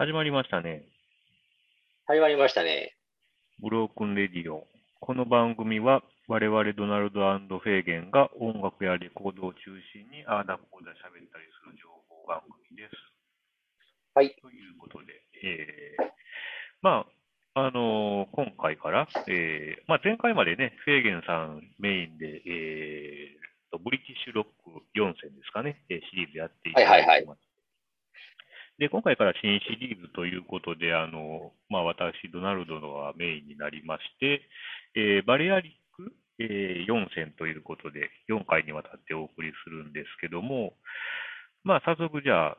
始まりましたね。始まりましたね。ブロークンレディオ。この番組は我々ドナルドフェーゲンが音楽やレコードを中心にああだこうだ喋ったりする情報番組です。はい。ということで、えー、まあ、あのー今回から、えーまあ、前回までね、フェーゲンさんメインで、えーと、ブリティッシュロック4選ですかね、えーシリーズやっていただいてます。で、今回から新シリーズということで、あの、まあ、私、ドナルドのはメインになりまして、えーバレアリック、えー4選ということで、4回にわたってお送りするんですけども、まあ、早速じゃあ、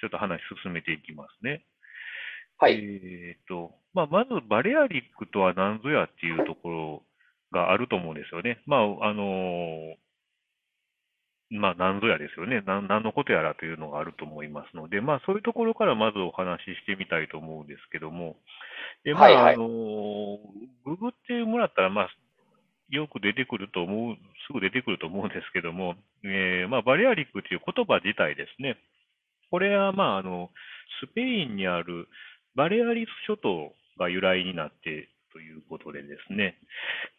ちょっと話進めていきますね。はい。えーと、まあ、まず、バレアリックとは何ぞやっていうところがあると思うんですよね。まあ、あのまあ、何ぞやですよね。なん何のことやらというのがあると思いますので、まあ、そういうところからまずお話ししてみたいと思うんですけども、で、まあ、はいはいあのググってもらったら、まあ、よく出てくると思う、すぐ出てくると思うんですけども、えーまあ、バレアリックという言葉自体ですね。これは、まあ、あの、スペインにあるバレアリス諸島が由来になってということでですね。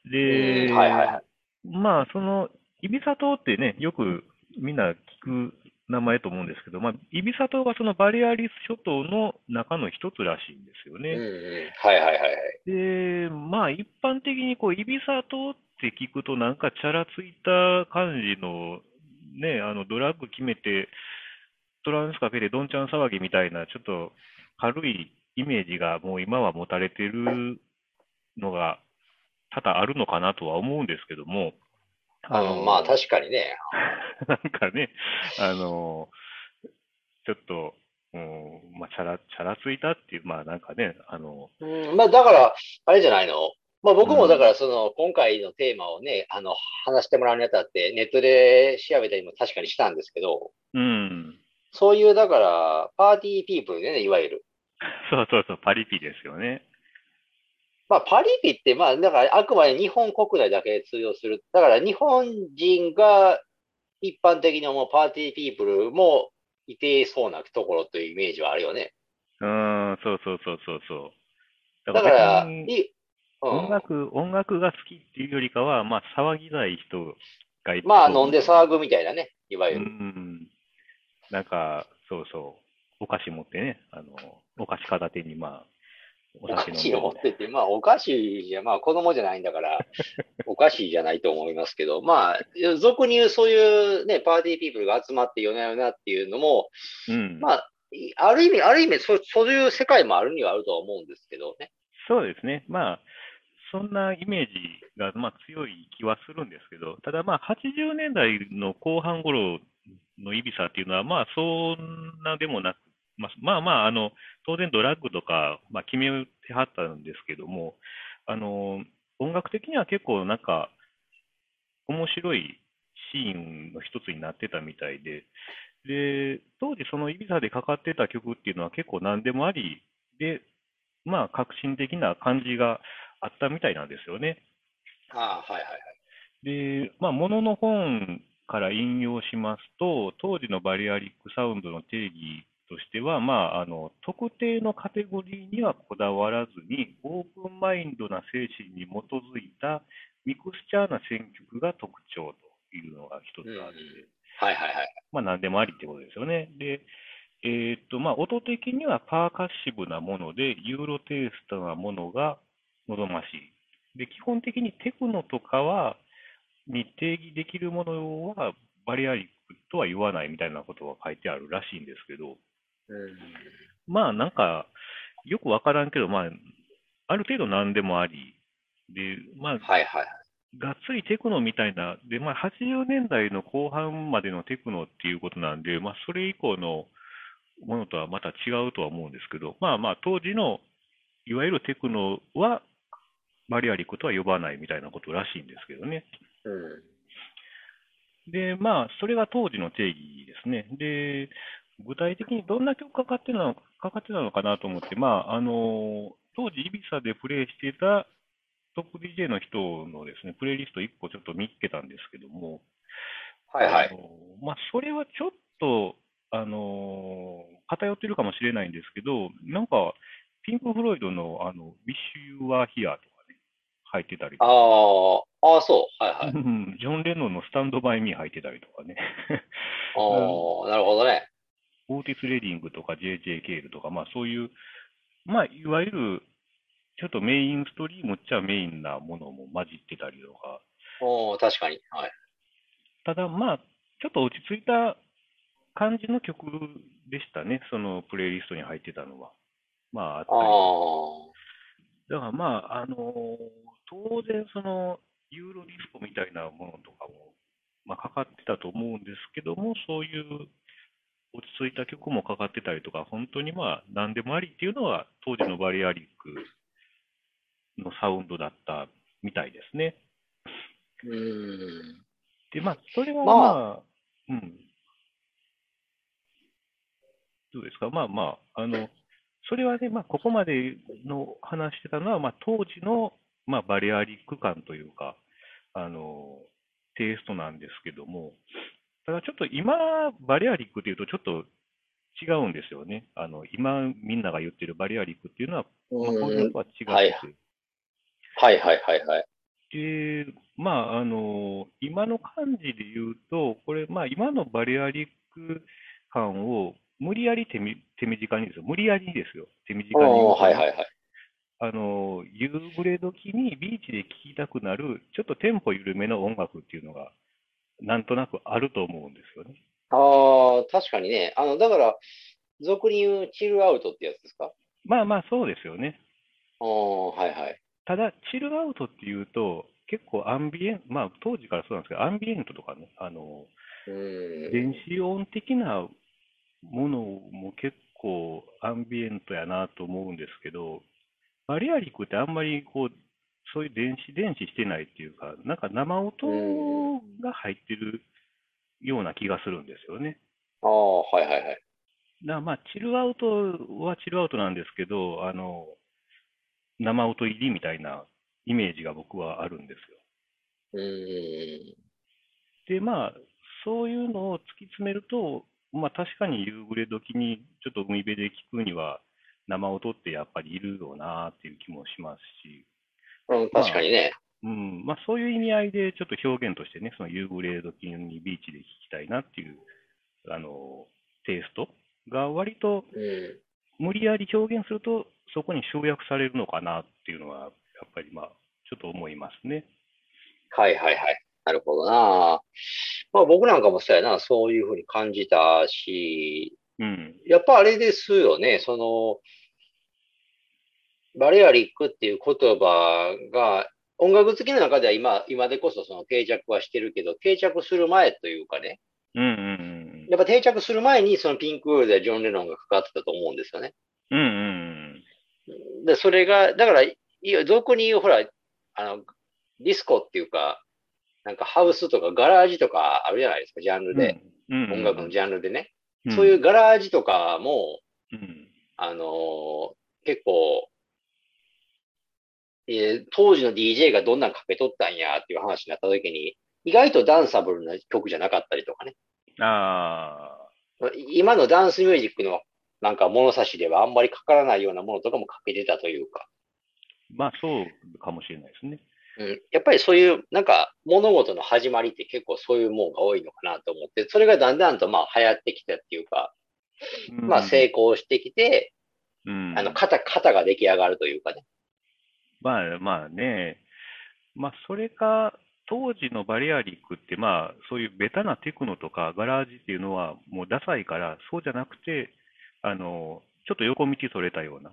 で、うんはいはいはい。まあ、その、イビサ島ってね、よくみんな聞く名前と思うんですけど、まあ、イビサ島がそのバレアリス諸島の中の一つらしいんですよね。うんうん。はいはいはいはい。で、まあ、一般的にこう、イビサ島って聞くと、なんかチャラついた感じの、ね、あの、ドラッグ決めて、トランスカフェでどんちゃん騒ぎみたいな、ちょっと軽いイメージがもう今は持たれてるのが多々あるのかなとは思うんですけども、あの、まあ確かにね。なんかね、あの、ちょっと、うん、まあ、チャラ、チャラついたっていう、まあなんかね、あの、うん、まあだから、あれじゃないの？まあ僕もだからその、今回のテーマをね、あの、話してもらうにあたって、ネットで調べたりも確かにしたんですけど、うん、そういう、だから、パーティーピープルでね、いわゆる。そうそうそう、パリピですよね。まあ、パリピって、まあ、だから、あくまで日本国内だけで通用する。だから、日本人が一般的に思うパーティーピープルもいてそうなところというイメージはあるよね。うん、そうそうそうそうそう。だから、別にいうん音楽、音楽が好きっていうよりかは、まあ、騒ぎたい人がいてまあ、飲んで騒ぐみたいなね、いわうゆる。ん。なんか、そうそう、お菓子持ってね、あの、お菓子片手に、まあ、おお菓子を持ってて、まあ、お菓子じゃ、まあ、子供じゃないんだから、お菓子じゃないと思いますけど、まあ、俗に言うそういうね、パーティーピープルが集まって夜な夜なっていうのも、うん。まあ、いある意味、ある意味そ、そういう世界もあるにはあるとは思うんですけどね。そうですね。まあ、そんなイメージが、まあ、強い気はするんですけど、ただまあ、80年代の後半頃のイビサっていうのは、まあ、そんなでもなく、まあ、まあまあ、あの、当然ドラッグとか、まあ、決めてはったんですけども、あの、音楽的には結構なんか、面白いシーンの一つになってたみたいで、で、当時そのイビサでかかってた曲っていうのは結構何でもあり、で、まあ、革新的な感じがあったみたいなんですよね。ああ、はいはいはい。で、まあ、ものの本から引用しますと、当時のバリアリックサウンドの定義としては、まあ、あの特定のカテゴリーにはこだわらずに、オープンマインドな精神に基づいたミクスチャーな選曲が特徴というのが一つあって、はいはいはい。まあ、何でもありってことですよね。で、えーっと、まあ、音的にはパーカッシブなもので、ユーロテイストなものが望ましい。で、基本的にテクノとかは、に定義できるものは、バリアリックとは言わないみたいなことが書いてあるらしいんですけど、うんまあ、なんか、よくわからんけど、まあ、ある程度何でもあり。で、まあ、はいはいはい。がっつりテクノみたいな、で、まあ、80年代の後半までのテクノっていうことなんで、まあ、それ以降のものとはまた違うとは思うんですけど、まあまあ、当時のいわゆるテクノは、バリアリックとは呼ばないみたいなことらしいんですけどね。うんで、まあ、それが当時の定義ですね。で、具体的にどんな曲かかってたのかかってたのかなと思って、まあ、あの、当時、イビサでプレイしていたトップ DJ の人のですね、プレイリスト1個ちょっと見つけたんですけども、はいはい。まあ、それはちょっとあのー偏ってるかもしれないんですけど、なんか、ピンク・フロイドの、あの、Wish You Were Here とかね、入ってたりとあか、あ、ああ、そう。はいはい。うんジョン・レノンのスタンド・バイ・ミー入ってたりとかね、ああ、なるほどね。オーティス・レディングとか JJ・ ケールとか、まあそういう、まあいわゆる、ちょっとメインストリームっちゃメインなものも混じってたりとか、おー確かに。はい。ただまあ、ちょっと落ち着いた感じの曲でしたね、そのプレイリストに入ってたのは。まあ、あったありあ、だからまあ、あの当然そのユーロディスコみたいなものとかも、まあ、かかってたと思うんですけども、そういう落ち着いた曲もかかってたりとか、本当にまあ何でもありっていうのは当時のバリアリックのサウンドだったみたいですね。うーん。で、まあ、それはまあまあ、うん。どうですか？まあまあ、あの、それはね、まあ、ここまでの話してたのは、まあ、当時の、まあ、バリアリック感というか、あの、テイストなんですけども、ただちょっと今、バリアリックっていうとちょっと違うんですよね。あの、今みんなが言ってるバリアリックっていうのは、まあ、これうとは違ってて、はいはいはいはいはい。で、まあ、あの、今の感じで言うと、これ、まあ、今のバリアリック感を無理やり手み手短にですよ。無理やりですよ。手短にはいはいはい。あの、夕暮れ時にビーチで聴きたくなる、ちょっとテンポ緩めの音楽っていうのが、なんとなくあると思うんですよね。ああ、確かにね。あの、だから、俗に言うチルアウトってやつですか？まあまあ、そうですよね。おーはいはい。ただ、チルアウトっていうと、結構アンビエンまあ、当時からそうなんですけど、アンビエントとかね、あの。電子音的なものも結構アンビエントやなと思うんですけど、バリアリックってあんまりこう、そういう電子電子してないっていうか、なんか生音が入ってるような気がするんですよね。ああ、はいはいはい。だまあ、チルアウトはチルアウトなんですけど、あの、生音入りみたいなイメージが僕はあるんですよ。で、まあ、そういうのを突き詰めると、まあ確かに夕暮れ時にちょっと海辺で聞くには生音ってやっぱりいるよなっていう気もしますし、うん、確かにね。うん、まあそういう意味合いでちょっと表現としてね、その夕暮れ時にビーチで聞きたいなっていう、あの、テイストが割とうん。無理やり表現するとそこに集約されるのかなっていうのはやっぱりまあちょっと思いますね。はいはいはい。なるほどな。まあ僕なんかもそうやな、そういうふうに感じたし、うん。やっぱあれですよね、その、バレアリックっていう言葉が、音楽好きの中では今、今でこそその定着はしてるけど、定着する前というかね、うんうんやっぱ定着する前にそのピンクウールでジョン・レノンがかかってたと思うんですよね。うん。うんうんで、それが、だから、いや俗に言う、ほら、あの、ディスコっていうか、なんかハウスとかガラージとかあるじゃないですか、ジャンルうん。で。うんうん音楽のジャンルでね。うんそういうガラージとかも、うんあのー結構、えー当時の DJ がどんなんかけとったんやっていう話になった時に、意外とダンサブルな曲じゃなかったりとかね。ああ、今のダンスミュージックのなんか物差しではあんまりかからないようなものとかもかけてたというか。まあそうかもしれないですね。うん、やっぱりそういう、なんか物事の始まりって結構そういうもんが多いのかなと思って、それがだんだんとまあ流行ってきたっていうか、まあ成功してきて、うん、あの、型、型が出来上がるというかね。まあまあね、まあそれか、当時のバリアリックって、まあそういうベタなテクノとかガラージっていうのはもうダサいから、そうじゃなくて、あの、ちょっと横道それたような、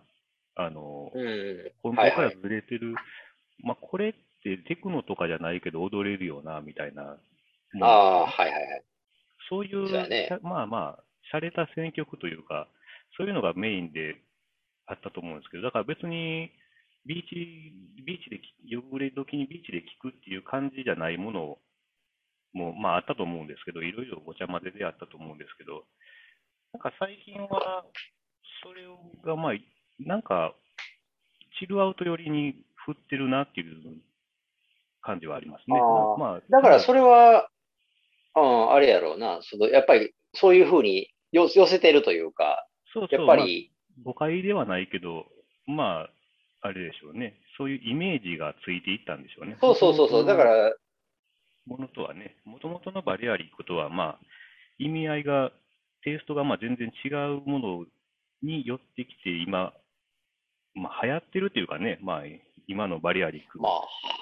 あの、うん。本当からはいはい。ずれてる、まあこれってテクノとかじゃないけど踊れるよな、みたいな、ああ、はいはいはい。そういう、ねまあまあ、洒落た選曲というか、そういうのがメインであったと思うんですけど、だから別にビーチ、ビーチでき、夕暮れ時にビーチで聴くっていう感じじゃないものも、まああったと思うんですけど、いろいろごちゃ混ぜであったと思うんですけど、なんか最近は、それがまあ、なんか、チルアウト寄りに振ってるなっていう感じはありますね。ああまあ、だからそれは、うん、あれやろうな。その、やっぱりそういうふうによ寄せてるというか、そうそう、やっぱり、まあ誤解ではないけど、まあ、あれでしょうね。そういうイメージがついていったんでしょうね。そうそうそうそう、だか、ら、ものとはね、もともとのバリアリックとは、まあ、意味合いが、テイストがまあ全然違うものに寄ってきて、今、まあ、流行ってるっていうかね、まあ、今のバリアリック。ま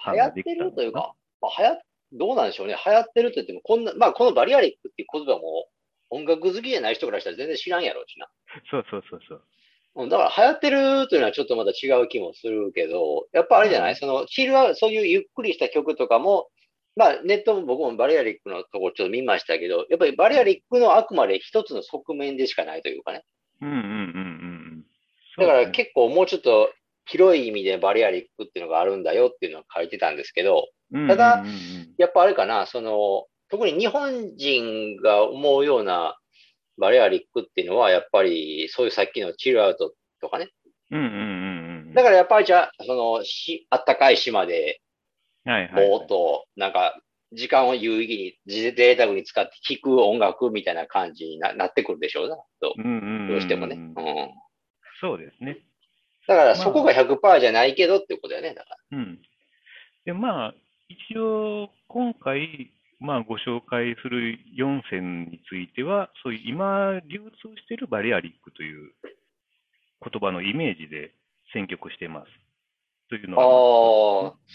あ、流行ってるというか、まあ、流行どうなんでしょうね。流行ってると言っても、こんな、まあ、このバリアリックっていう言葉も、音楽好きじゃない人からしたら全然知らんやろうしな。そうそうそうそう。うんだから流行ってるというのはちょっとまた違う気もするけど、やっぱあれじゃない、うんその、チルアそういうゆっくりした曲とかも、まあネットも僕もバリアリックのところちょっと見ましたけど、やっぱりバリアリックのあくまで一つの側面でしかないというかね。うんうんうんうんうん。だから結構もうちょっと広い意味でバリアリックっていうのがあるんだよっていうのを書いてたんですけど、ただやっぱあれかな、その、特に日本人が思うようなバリアリックっていうのは、やっぱりそういうさっきのチルアウトとかね。うんうんうんうん。だからやっぱりじゃあ、その、し、あったかい島で、はいはいはい。ぼーっと、なんか、時間を有意義に、贅沢に使って聴く音楽みたいな感じにななってくるでしょうな、とうんうんうんんどうしてもね。うん。そうですね。だからそこが100%じゃないけどっていうことだよね、だかうん。で、まあ、一応、今回、まあ、ご紹介する4選については、そういう今、流通しているバリアリックという言葉のイメージで選曲してます。というのら。ああ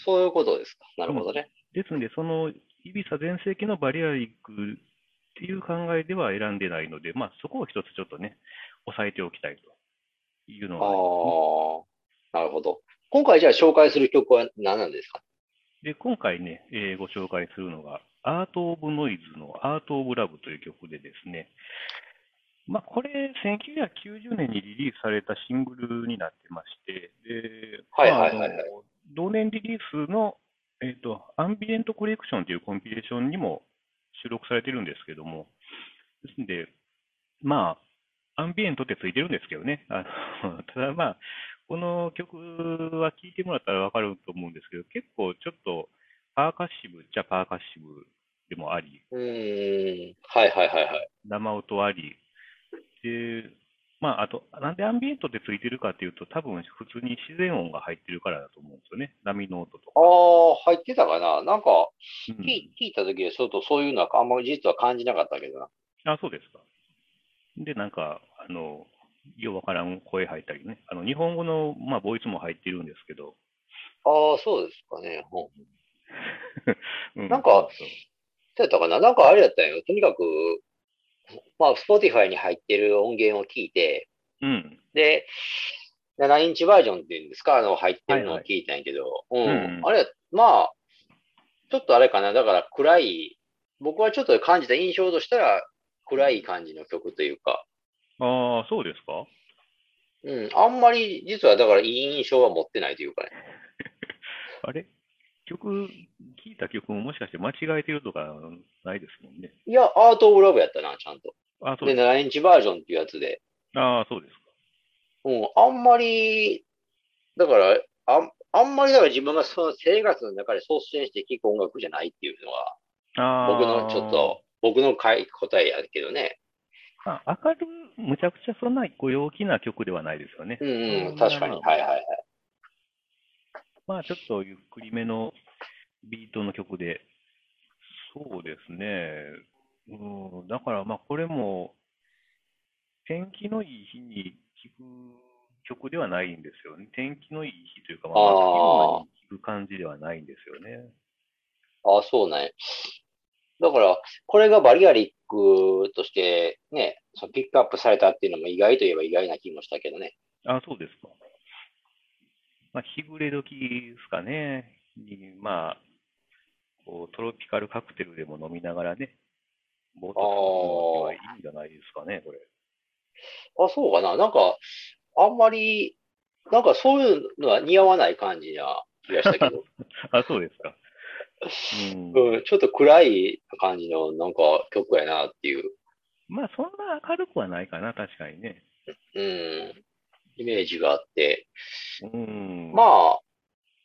そういうことですか。なるほどね。ですので、その、イビサ全盛期のバリアリックっていう考えでは選んでないので、まあ、そこを一つちょっとね、押さえておきたいというのあがああ、なるほど。今回じゃあ紹介する曲は何なんですか？で、今回ね、えーご紹介するのが、アート・オブ・ノイズのアート・オブ・ラブという曲でですね、まあ、これ、1990年にリリースされたシングルになってまして、で、はいはいはい。はいまああの同年リリースの、えっ、と、アンビエント・コレクションというコンピレーションにも収録されてるんですけども、ですんで、まあ、アンビエントってついてるんですけどね、あの ただまあ、この曲は聴いてもらったらわかると思うんですけど、結構ちょっとパーカッシブっちゃパーカッシブでもあり、うーん。はいはいはいはい。生音あり、で、まあ、あと、なんでアンビエントってついてるかっていうと、多分普通に自然音が入ってるからだと思うんですよね。波の音とか。ああ、入ってたかななんか、うん聞いた時はちょっとそういうのはあんまり実は感じなかったけどな。あ、そうですか。で、なんか、あの、ようわからん声入ったりね。あの、日本語の、まあ、ボイスも入ってるんですけど。ああ、そうですかね。うん。うなんかそうやったかな？なんかあれだったよ。とにかく、まあ、Spotify に入ってる音源を聞いて、うん。で、7インチバージョンっていうんですか？あの、入ってるのを聞いたんやけど、うんうん。あれ、まあ、ちょっとあれかな？だから暗い、僕はちょっと感じた印象としたら、暗い感じの曲というか、ああ、そうですか？うん。あんまり、実はだからいい印象は持ってないというかね。あれ？曲、聞いた曲ももしかして間違えてるとかないですもんね。いや、アート・オブ・ラブやったな、ちゃんと。あそうで、です7インチバージョンっていうやつで。ああ、そうですか。うん、あんまり、だから、あんあんまりだから自分がその生活の中で率先して聴く音楽じゃないっていうのが、ああ。僕のちょっと、僕のかい答えやけどね。まあ、明るい、むちゃくちゃそんなこう陽気な曲ではないですよね。うんうん、ん確かに。はいはいはい。まあ、ちょっとゆっくりめのビートの曲で、そうですね。うん、だから、まあ、これも、天気のいい日に聴く曲ではないんですよね。天気のいい日というか、まあ、聴く感じではないんですよね。ああ、そうね。だから、これがバリアリックとしてね、そのピックアップされたっていうのも意外といえば意外な気もしたけどね。あ、そうですか。まあ、日暮れ時ですかね。に、まあ、こう、トロピカルカクテルでも飲みながらね、ぼーっとするのにはいいんじゃないですかね、これ。あ、そうかな。なんか、あんまり、なんかそういうのは似合わない感じな気がしたけど。あ、そうですか。うん。うん、ちょっと暗い感じのなんか曲やなっていう、まあ、そんな明るくはないかな、確かにね。うん、イメージがあって。うん。まあ、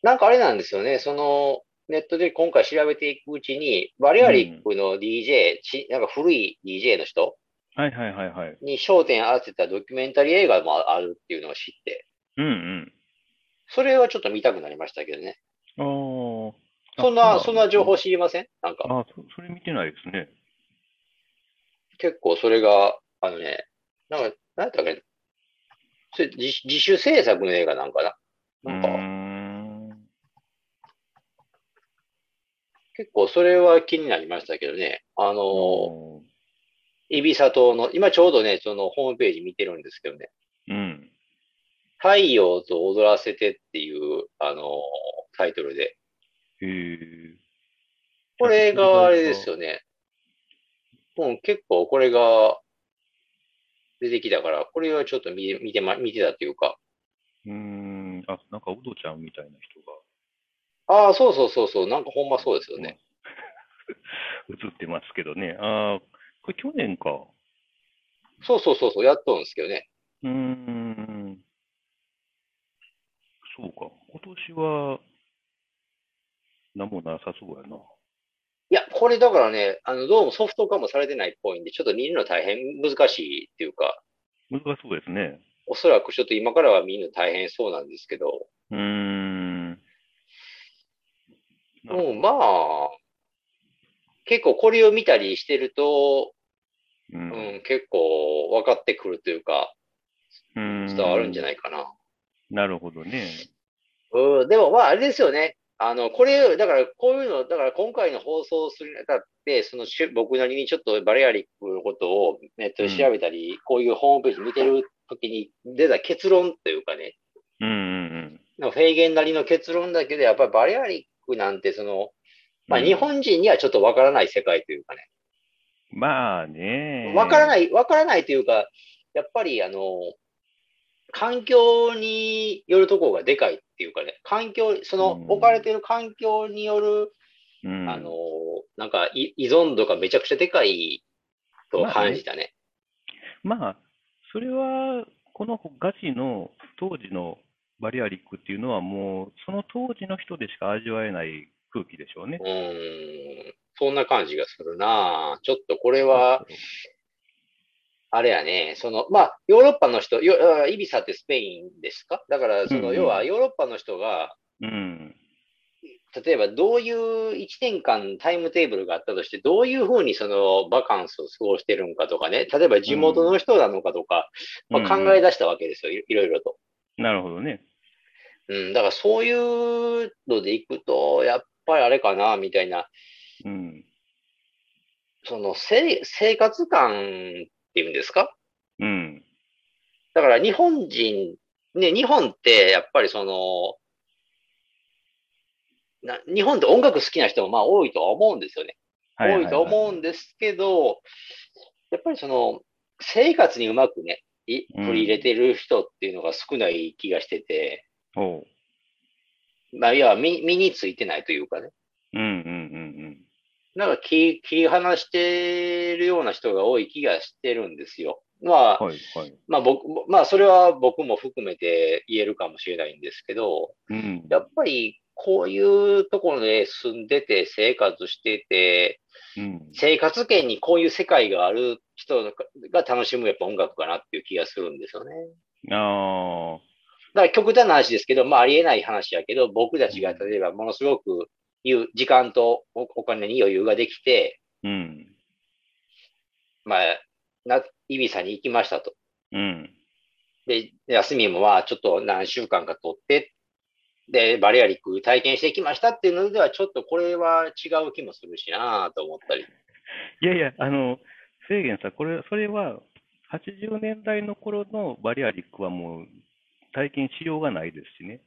なんかあれなんですよね。その、ネットで今回調べていくうちに、バリアリックの DJ、ちなんか古い DJ の人はいはいはいはい。に焦点当てたドキュメンタリー映画もあるっていうのを知って、うんうん。それはちょっと見たくなりましたけどね。あーあ。そんな、そんな情報あ知りません？なんか、そ、それ見てないですね。結構それが、あのね、なんか、なんやったっけ？それ自自主制作の映画なんかな？なんか、ん。結構それは気になりましたけどね。あの、おイビサ島の、今ちょうどね、そのホームページ見てるんですけどね、ーうん。太陽と踊らせてっていう、あの、タイトルで。へえ。これがあれですよね。もう結構これが出てきたから、これはちょっと見て、見てま、見てたというか。うーん。あ、なんか、ウドちゃんみたいな人がああ、そうそうそうそう、なんかほんまそうですよね。映ってますけどね。ああ、これ去年か。そうそうそうそう、やっとんですけどね。うーん。そうか。今年は、なんもなさそうやな。これだからね、あの、どうもソフト化もされてないっぽいんで、ちょっと見るの大変難しいっていうか、難しそうですね。おそらくちょっと今からは見るの大変そうなんですけど、うーん。もうまあ、結構これを見たりしてると、う。うんん、結構分かってくるというか、うん。伝わるんじゃいないかな。なるほどね。うん、でもまあ、あれですよね。あの、これ、だからこういうの、だから今回の放送をするにあたって、そのしゅ僕なりにちょっとバレアリックのことをネットで調べたり、こういうホームページ見てるときに出た結論というかね、うんうんなんかフェーゲンなりの結論だけで、やっぱりバレアリックなんてその、まあうん日本人にはちょっとわからない世界というかね、うん。まあね。。わからないい、わからないというか、やっぱりあの、環境によるところがでかいっていうかね、環境、そのうん置かれてる環境による、うん。あの、なんかい依存度がめちゃくちゃでかいと感じたね。まあ、それは、このガチの当時のバリアリックっていうのはもう、その当時の人でしか味わえない空気でしょうね。うーん、そんな感じがするなちょっとこれは、あれやね、その、まあ、ヨーロッパの人、よイビサってスペインですか？だから、その、うんうん要はヨーロッパの人が、うん。例えばどういう1年間タイムテーブルがあったとして、どういうふうにそのバカンスを過ごしてるのかとかね、例えば地元の人なのかとか、まあ、考え出したわけですよ、いいろいろと。なるほどね。うん、だからそういうのでいくと、やっぱりあれかな、みたいな、うん。そのせ生活感っていうんですか？うん。だから日本人、ね、日本ってやっぱりその、な日本って音楽好きな人もまあ多いとは思うんですよね。多いと思うんですけど、やっぱりその、生活にうまくね、取り入れてる人っていうのが少ない気がしてて、おう。まあ、いや、身身についてないというかね。うんうんうんなんか切り離してるような人が多い気がしてるんですよ。まあ、うん。はいはい。まあ僕、まあそれは僕も含めて言えるかもしれないんですけど、うん。やっぱりこういうところで住んでて生活してて、うん。生活圏にこういう世界がある人が楽しむやっぱ音楽かなっていう気がするんですよね。ああ。だから極端な話ですけど、まあありえない話やけど、僕たちが例えばものすごくいう時間とおお金に余裕ができて、うん。まあ、な、イビサに行きましたと。うん。で、休みもまあちょっと何週間か取って、で、バレアリック体験してきましたっていうのでは、ちょっとこれは違う気もするしなと思ったり。いやいや、あの、制限さん、これ、それは、80年代の頃のバリアリックはもう体験しようがないですしね。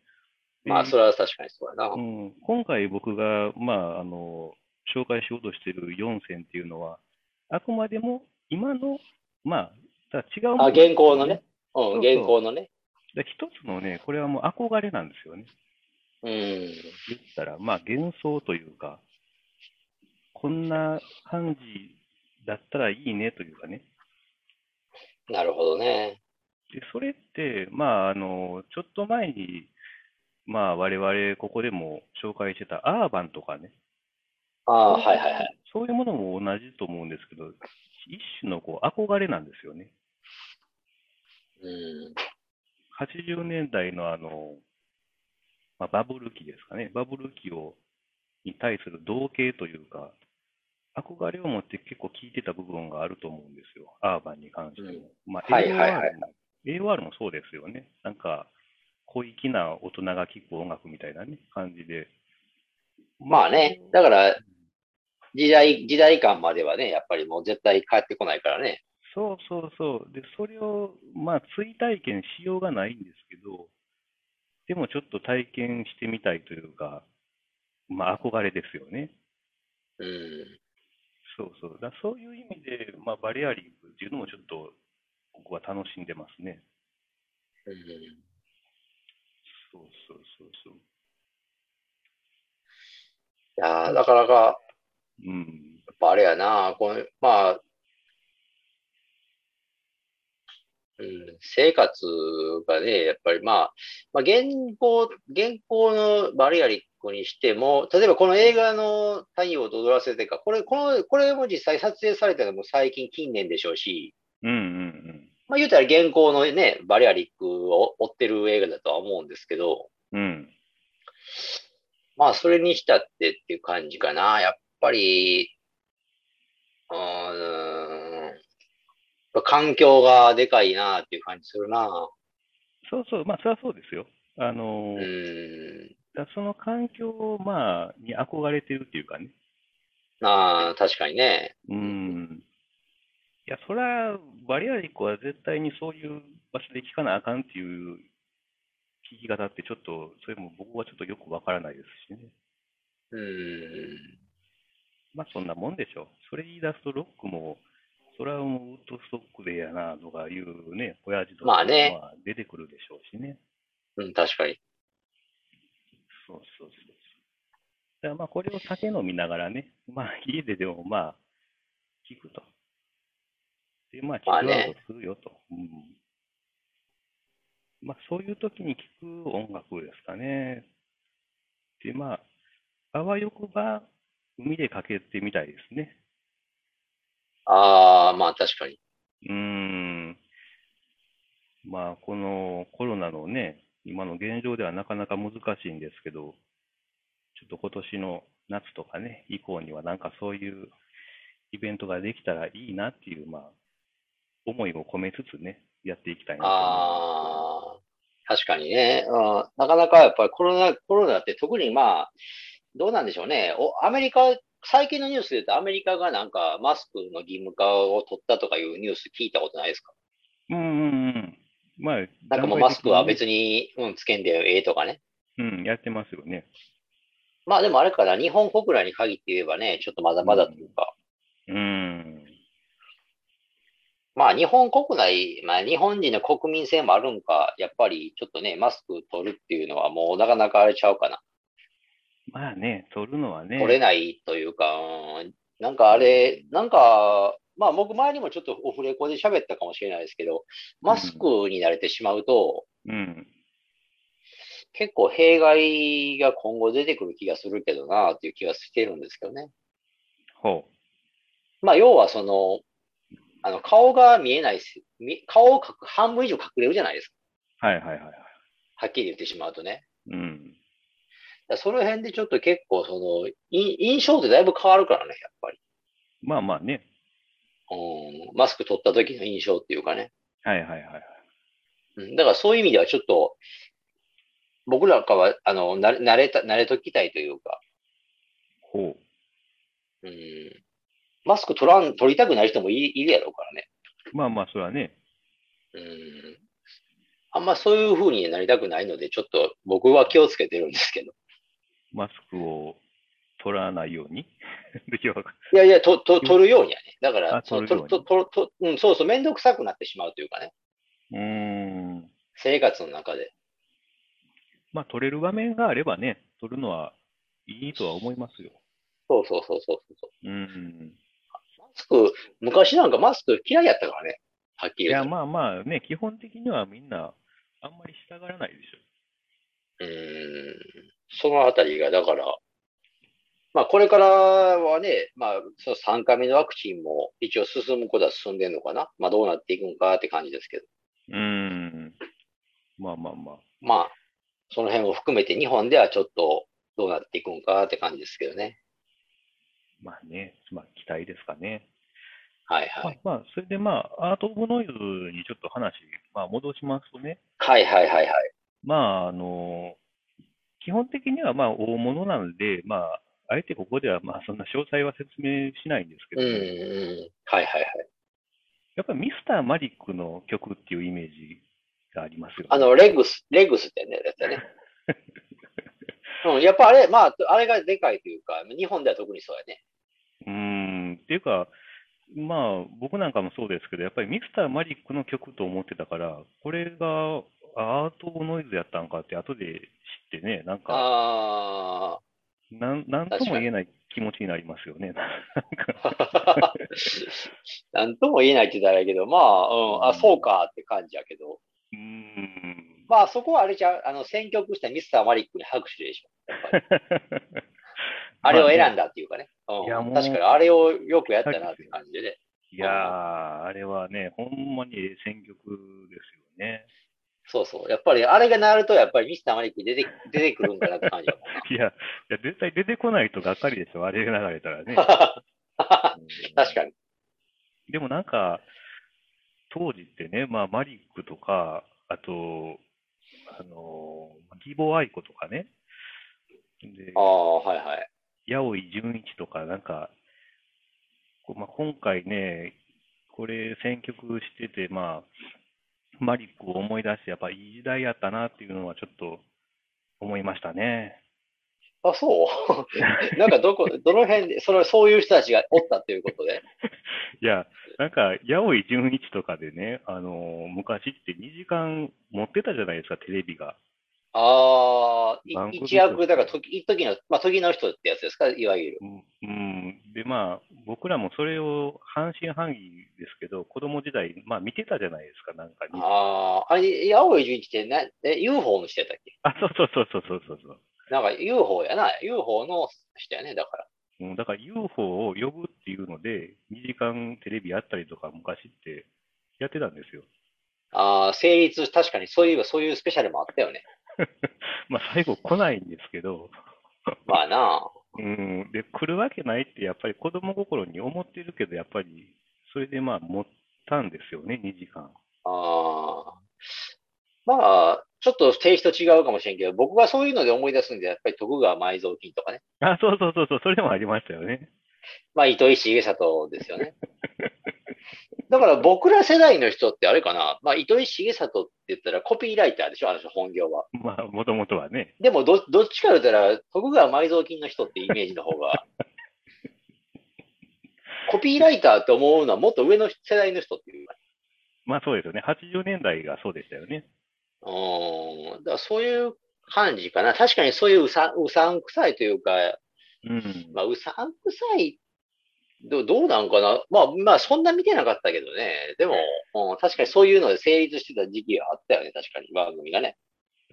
でまあ、それは確かにそうやな。うん、今回僕が、まあ、あの、紹介しようとしている4選っていうのは、あくまでも今の、まあ、違うもあ、現行のね。うん、そうそう現行のね。で一つのね、これはもう憧れなんですよね。うん。言ったら、まあ幻想というか、こんな感じだったらいいねというかね。なるほどね。で、それって、まあ、あの、ちょっと前に、まあ、我々ここでも紹介してたアーバンとかね、ああ、はいはいはい。そういうものも同じと思うんですけど、一種のこう憧れなんですよね。うん。80年代のあの、まあ、バブル期ですかね。バブル期を、に対する同型というか、憧れを持って結構聞いてた部分があると思うんですよ。アーバンに関しても。まあ、はいはいはい AOR も、AOR もそうですよね。なんか、小粋な大人が聴く音楽みたいなね、感じで。まあね、だから、時代、時代感まではね、やっぱりもう絶対帰ってこないからね。そうそうそう。で、それを、まあ、追体験しようがないんですけど、でもちょっと体験してみたいというか、まあ、憧れですよね。うん。そうそう。だそういう意味で、まあ、バリアリングっていうのもちょっと僕は楽しんでますね。うんそうそうそうそう。いやーなかなか、うん。やっぱあれやな、この、まあ、うん、生活がね、やっぱりまあ、まあ、現行、現行のバリアリックにしても、例えばこの映画の太陽と踊らせてか、これ、この、これも実際撮影されたのも最近近年でしょうし、うんうんまあ言うたら現行のね、バリアリックを追ってる映画だとは思うんですけど、うん。うん。まあそれにしたってっていう感じかな。やっぱり、うーん、環境がでかいなっていう感じするな。そうそう。まあ、それはそうですよ。あうの、ーその環境を、まあ、に憧れてるっていうかね。ああ、確かにね。うん。いや、それは、バリアリックは絶対にそういう場所で聞かなあかんっていう聞き方ってちょっと、それも僕はちょっとよくわからないですしね。うーん。まあそんなもんでしょう。それ言い出すとロックも、それはもうウッドストックでやなとかいうね、親父とかまあねまあ出てくるでしょうしね。うん、確かに。そうそうそうそう。だからまあこれを酒飲みながらね、まあ家ででもまあ聞くと。で、まあチルアウまあねトするよと。うん。まあそういう時に聞く音楽ですかね。で、まあ、あわよくば海でかけてみたいですね。ああ、まあ確かに。うーん。まあ、このコロナのね、今の現状ではなかなか難しいんですけど、ちょっと今年の夏とかね、以降にはなんかそういうイベントができたらいいなっていう、まあ、思いを込めつつね、やっていきたいなと思ああ、確かにね。うん、なかなかやっぱりコロナ、コロナって特にまあ、どうなんでしょうね。お、アメリカ、最近のニュースで言うとアメリカがなんかマスクの義務化を取ったとかいうニュース聞いたことないですか？うんうんうん。まあ、なんかもうマスクは別に、うん、つけんでええとかね。うん、やってますよね。まあでもあれかな、日本国内に限って言えばね、ちょっとまだまだというか。うん。まあ日本国内、まあ日本人の国民性もあるんか、やっぱりちょっとね、マスク取るっていうのはもうなかなかあれちゃうかな。まあね、取るのはね。取れないというか、うんなんかあれ、なんか、まあ僕前にもちょっとオフレコで喋ったかもしれないですけど、マスクに慣れてしまうと、うん。結構弊害が今後出てくる気がするけどなっていう気がしてるんですけどね。ほまあ要はその、あの顔が見えないし、み顔を隠半分以上隠れるじゃないですか。う。はいはいはいはい。はっきり言ってしまうとね。うん。だその辺でちょっと結構その、い印象ってだいぶ変わるからね、やっぱり。まあまあね。うん、マスク取った時の印象っていうかね。はいはいはいはい。うん、だからそういう意味ではちょっと、僕らかは、あの、な慣れた、慣れときたいというか、ほう。うん、マスク取らん、取りたくない人もいいるやろうからね。まあまあ、それはね。うん。あんまそういう風になりたくないので、ちょっと僕は気をつけてるんですけど。マスクを取らないように？い やいやいや、と、と、取るようにはね。だからあ、そ取ると、と、と、うん、そうそう、めんどくさくなってしまうというかね。うーん。生活の中で。まあ、取れる場面があればね、取るのはいいとは思いますよ。そうそうそうそうそう。うん。マスク、昔なんかマスク嫌いやったからね。はっきいや、り言うと。まあまあね、基本的にはみんな、あんまり従らないでしょ。うん。そのあたりが、だから、まあ、これからはね、まあ、その3回目のワクチンも一応進むことは進んでるのかな。まあ、どうなっていくのかって感じですけど。うーん。まあまあまあ。まあ、その辺を含めて日本ではちょっとどうなっていくのかって感じですけどね。まあね、まあ期待ですかね。はいはい。まあ、まあ、それでまあ、アート・オブ・ノイズにちょっと話、まあ、戻しますとね、はいはいはいはい。まあ、あの、基本的にはまあ、大物なんで、まあ、あえてここではまあ、そんな詳細は説明しないんですけうんど、うん。はいはいはい。やっぱりミスター・マリックの曲っていうイメージがありますよね。あの、レグス、レグスってね、やつだね。うん、やっぱあれ、まあ、あれがでかいというか、日本では特にそうやね。っていうか、まあ、僕なんかもそうですけど、やっぱりミスター・マリックの曲と思ってたから、これがアート・ノイズやったんかって後で知ってね、なんか、あなん、なんとも言えない気持ちになりますよね。なんとも言えないって言ったらあれやけど、まあ、うん、あ、そうかって感じやけど。うーん。まあ、そこはあれじゃう、あの、選曲したミスターマリックに拍手でしょ。あれを選んだ。だっていうかね。うんいやもう確かにあれをよくやったなって感じでね。いやー、あれはね、ほんまにええ選曲ですよね。そうそう。やっぱりあれが鳴ると、やっぱりミスターマリック出て出てくるんかなって感じ。いや、いや絶対出てこないとがっかりでしょ、あれが流れたらね。確かに。でもなんか、当時ってね、まあ、マリックとか、あと、あの、義母愛子とかね、であ、あ、はいはい。八尾井純一とか、なんか、こうまあ、今回ね、これ選曲してて、まあ、マリックを思い出して、やっぱいい時代やったなっていうのはちょっと思いましたね。あ、そう？なんかどこ、どの辺で、それ、そういう人たちがおったっていうことで？いや、なんか、八尾井純一とかでね、あの昔って2時間持ってたじゃないですか、テレビが。ああ、一役、だから時、一時の、まあ、時の人ってやつですか、いわゆる。うん、うんで、まあ、僕らもそれを半信半疑ですけど、子供時代、まあ見てたじゃないですか、なんかに。ああ、あれ、八尾純一ってな、え、UFO の人やったっけ？あ、そうそうそうそうそうそう。なんか UFO やな。UFO の人やね、だから。うん、だから UFO を呼ぶっていうので、2時間テレビやったりとか昔ってやってたんですよ。ああ、成立、確かにそういえばそういうスペシャルもあったよね。まあ最後来ないんですけど、まあなうん、で、来るわけないってやっぱり子供心に思ってるけど、やっぱりそれでまあ持ったんですよね、2時間。ああ。まあ、ちょっとテイスト違うかもしれんけど、僕がそういうので思い出すんで、やっぱり徳川埋蔵金とかね。あ、そうそうそうそう、それもありましたよね。まあ、糸井重里ですよね。だから僕ら世代の人ってあれかな、まあ、糸井重里って言ったらコピーライターでしょ、あの人本業は。まあ、もともとはね。でもど、どっちか言ったら、徳川埋蔵金の人ってイメージの方が、コピーライターって思うのはもっと上の世代の人っていう。まあそうですよね。80年代がそうでしたよね。うーん。だからそういう感じかな。確かにそういううさうさんくさいというか、うん。まあ、うさんくさい、どどうなんかな？まあ、まあ、そんな見てなかったけどね。でも、うん、確かにそういうので成立してた時期があったよね。確かに、番組がね。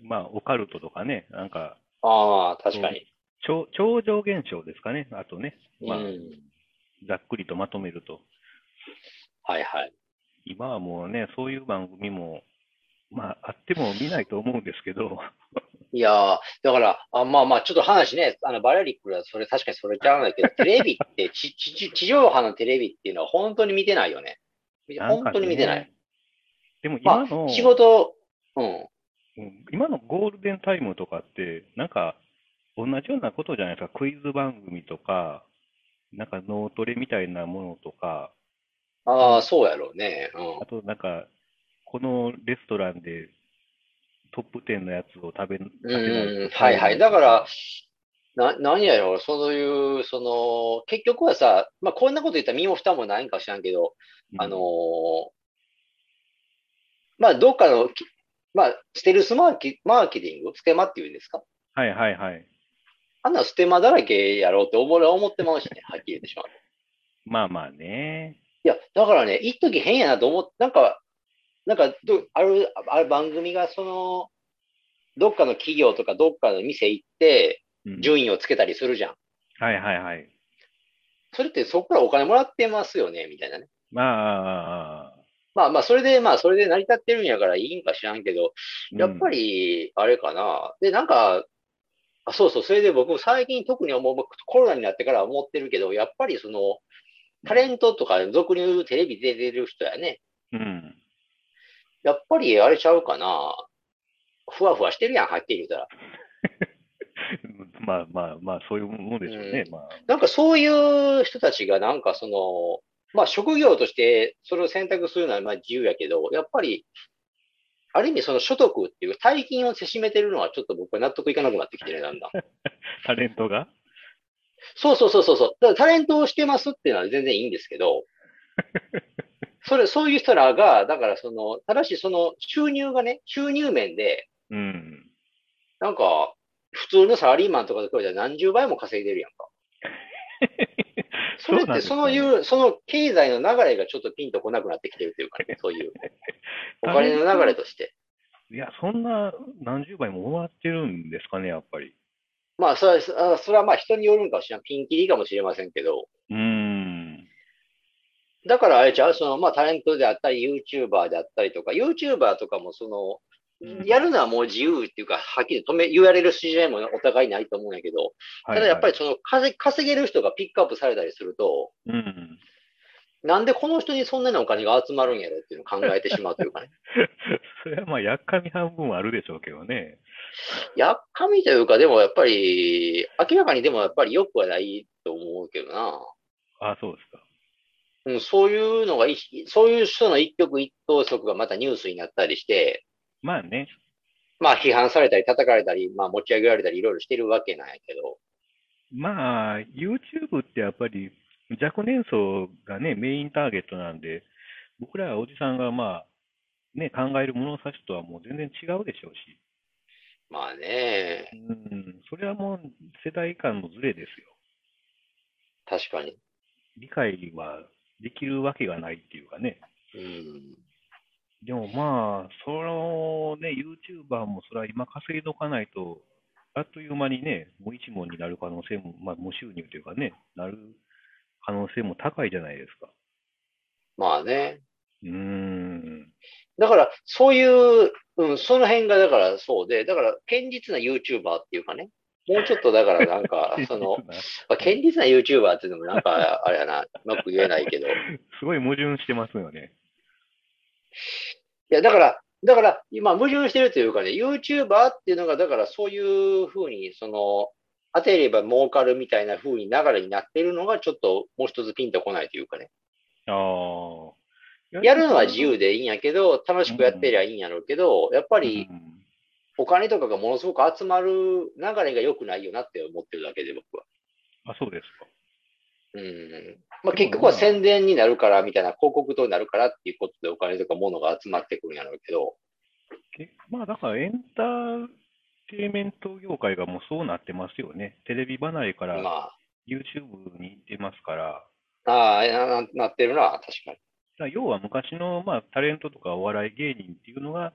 まあ、オカルトとかね、なんか、ああ、確かに。超超常現象ですかね。あとね、まあ、うん。ざっくりとまとめると。はいはい。今はもうね、そういう番組も、まあ、あっても見ないと思うんですけど、いやー、だから、あまあまあ、ちょっと話ね、あの、バレリックはそれ確かにそれちゃうんだけど、テレビって、ち地地上波のテレビっていうのは本当に見てないよね。本当に見てない。でもま今の、あ、仕事、うん。うん今のゴールデンタイムとかって、なんか、同じようなことじゃないですか。クイズ番組とか、なんか脳トレみたいなものとか、ああ、そうやろうね。うんあ。となんか、このレストランでトップ10のやつを食べ、食うん、とはいはい。だから、な、何やろう、そういう、その、結局はさ、まあ、こんなこと言ったら身も蓋もないんか知らんけど、うんあのーまあ、どっかのき、まあ、ステルスマーケ、マーケティング、ステマっていうんですか？はいはいはい。あんなステマだらけやろうって思う思ってまうしね、はっきり言ってしまう。まあまあね。いや、だからね、一時変やなと思っなんか、なんかど、ある、ある番組が、その、どっかの企業とかどっかの店行って、うん順位をつけたりするじゃん。はいはいはい。それってそこからお金もらってますよね、みたいなね。まあ、まあまあ、それで、まあ、それで成り立ってるんやからいいんか知らんけど、やっぱり、り、あれかな。で、なんか、あそうそう、それで僕最近特に思う、コロナになってから思ってるけど、やっぱりその、タレントとか俗に言うテレビ出てる人やね。うん。やっぱりあれちゃうかな。ふわふわしてるやん、はっきり言ったら。まあまあまあ、そういうもんでしょうね。うんまあ、なんかそういう人たちがなんかその、まあ職業としてそれを選択するのはまあ自由やけど、やっぱり、ある意味その所得っていう大金をせしめてるのはちょっと僕は納得いかなくなってきてる、だんだん。タレントが？そうそうそうそうそう。だからタレントをしてますっていうのは全然いいんですけど、それ、そういう人らが、だからその、ただしその収入がね、収入面で、うん。なんか、普通のサラリーマンとかで比べたら何十倍も稼いでるやんか。それってそのういう、その経済の流れがちょっとピンとこなくなってきてるというかね、そういう、お金の流れとして。いや、そんな何十倍ももらってるんですかね、やっぱり。まあ、それは、あそれはまあ人によるんかもしれない。ピンキリかもしれませんけど、うーん。だからあれちゃう、その、まあタレントであったり、YouTuber であったりとか、YouTuber とかもその、やるのはもう自由っていうか、はっきり止め、言われる筋合いもお互いないと思うんやけど、ただやっぱり。りその稼稼げる人がピックアップされたりすると、うん。なんでこの人にそんなにお金が集まるんやろっていうのを考えてしまうというかね。それはまあ、やっかみ半分はあるでしょうけどね。やっかみというか、でもやっぱり、明らかにでもやっぱり良くはないと思うけどな。あそうですか。うん、そういうのがい、そういう人の一挙一投足がまたニュースになったりして、まあね。まあ批判されたり叩かれたり、まあ持ち上げられたりいろいろしてるわけなんやけど、まあ、YouTube ってやっぱり若年層がね、メインターゲットなんで、僕らおじさんがまあ、ね、考える物差しとはもう全然違うでしょうし。まあね、うん、それはもう世代間のズレですよ。確かに。理解はできるわけがないっていうかね。うん。でもまあ、そのね、YouTuber もそれは今稼いどかないと、あっという間にね、無一文になる可能性も、まあ無収入というかね、なる可能性も高いじゃないですか。まあね。うーん。だから、そういう、うん、その辺がだからそうで、だから、堅実な YouTuber っていうかね、もうちょっとだからなんか、その、まあ、堅実な YouTuber っていうのもなんか、あれやな、うまく言えないけど、い すごい矛盾してますよね。や、だから、だから、今矛盾してるというかね、YouTuber っていうのが、だからそういうふうに、その、当てれば儲かるみたいな風に流れになってるのが、ちょっともう一つピンとこないというかね。ああ。やるのは自由でいいんやけど、楽しくやってりゃいいんやろうけど、やっぱりうんお金とかがものすごく集まる流れが良くないよなって思ってるだけで、僕は。あ、そうですか。うん。まあ結局は宣伝になるから、みたいな広告塔になるからっていうことでお金とか物が集まってくるんやろうけど、けまあ、だからエンターテイメント業界がもうそうなってますよね。テレビ離れからま YouTube に行ってますから、あ、ああな、なってるな、確かに。要は昔の、まあ、タレントとかお笑い芸人っていうのが、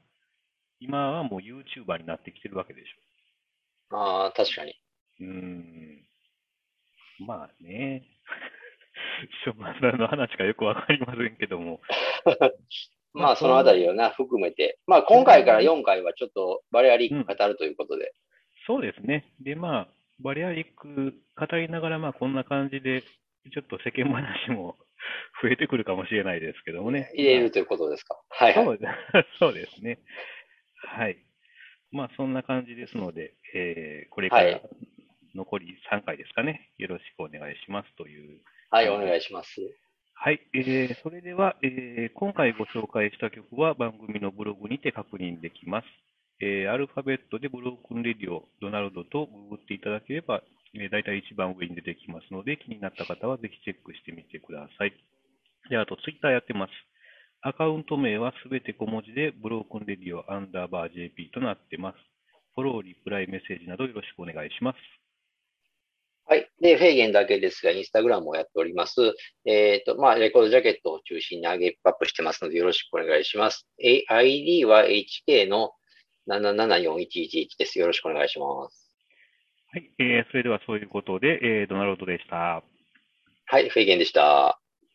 今はもう YouTuber になってきてるわけでしああ、確かに。ょ。うーん。まあね。ちょまあ何の話かよくわかりませんけども。まあそのあたりをな、含めて。まあ今回から4回はちょっとバレアリック語るということで。そうですね。で、まあ、バリアリック語りながら、まあ、こんな感じで、ちょっと世間話も 増えてくるかもしれないですけどもね。入れるということですか。はいはい。そうですね。はい。まあ、そんな感じですので、えーこれかはいら残り3回ですかね。よろしくお願いしますという。はい、お願いします。はい。えーそれでは、えー今回ご紹介した曲は番組のブログにて確認できます。えーアルファベットでブロークンレディオ、ドナルドとググっていただければ、えー、大体一番上に出てきますので、気になった方はぜひチェックしてみてください。で、あと、ツイッターやってます。アカウント名はすべて小文字で、ブロークンレディオアンダーバー JP となってます。フォロー、リプライ、メッセージなどよろしくお願いします。はい。で、フェーゲンだけですが、インスタグラムをやっております。えっ、と、まあ、レコードジャケットを中心に上げアップしてますので、よろしくお願いします。え ID は HK の774111です。よろしくお願いします。はい、えーそれではそういうことで、えードナルドでした。はい、フェイゲンでした。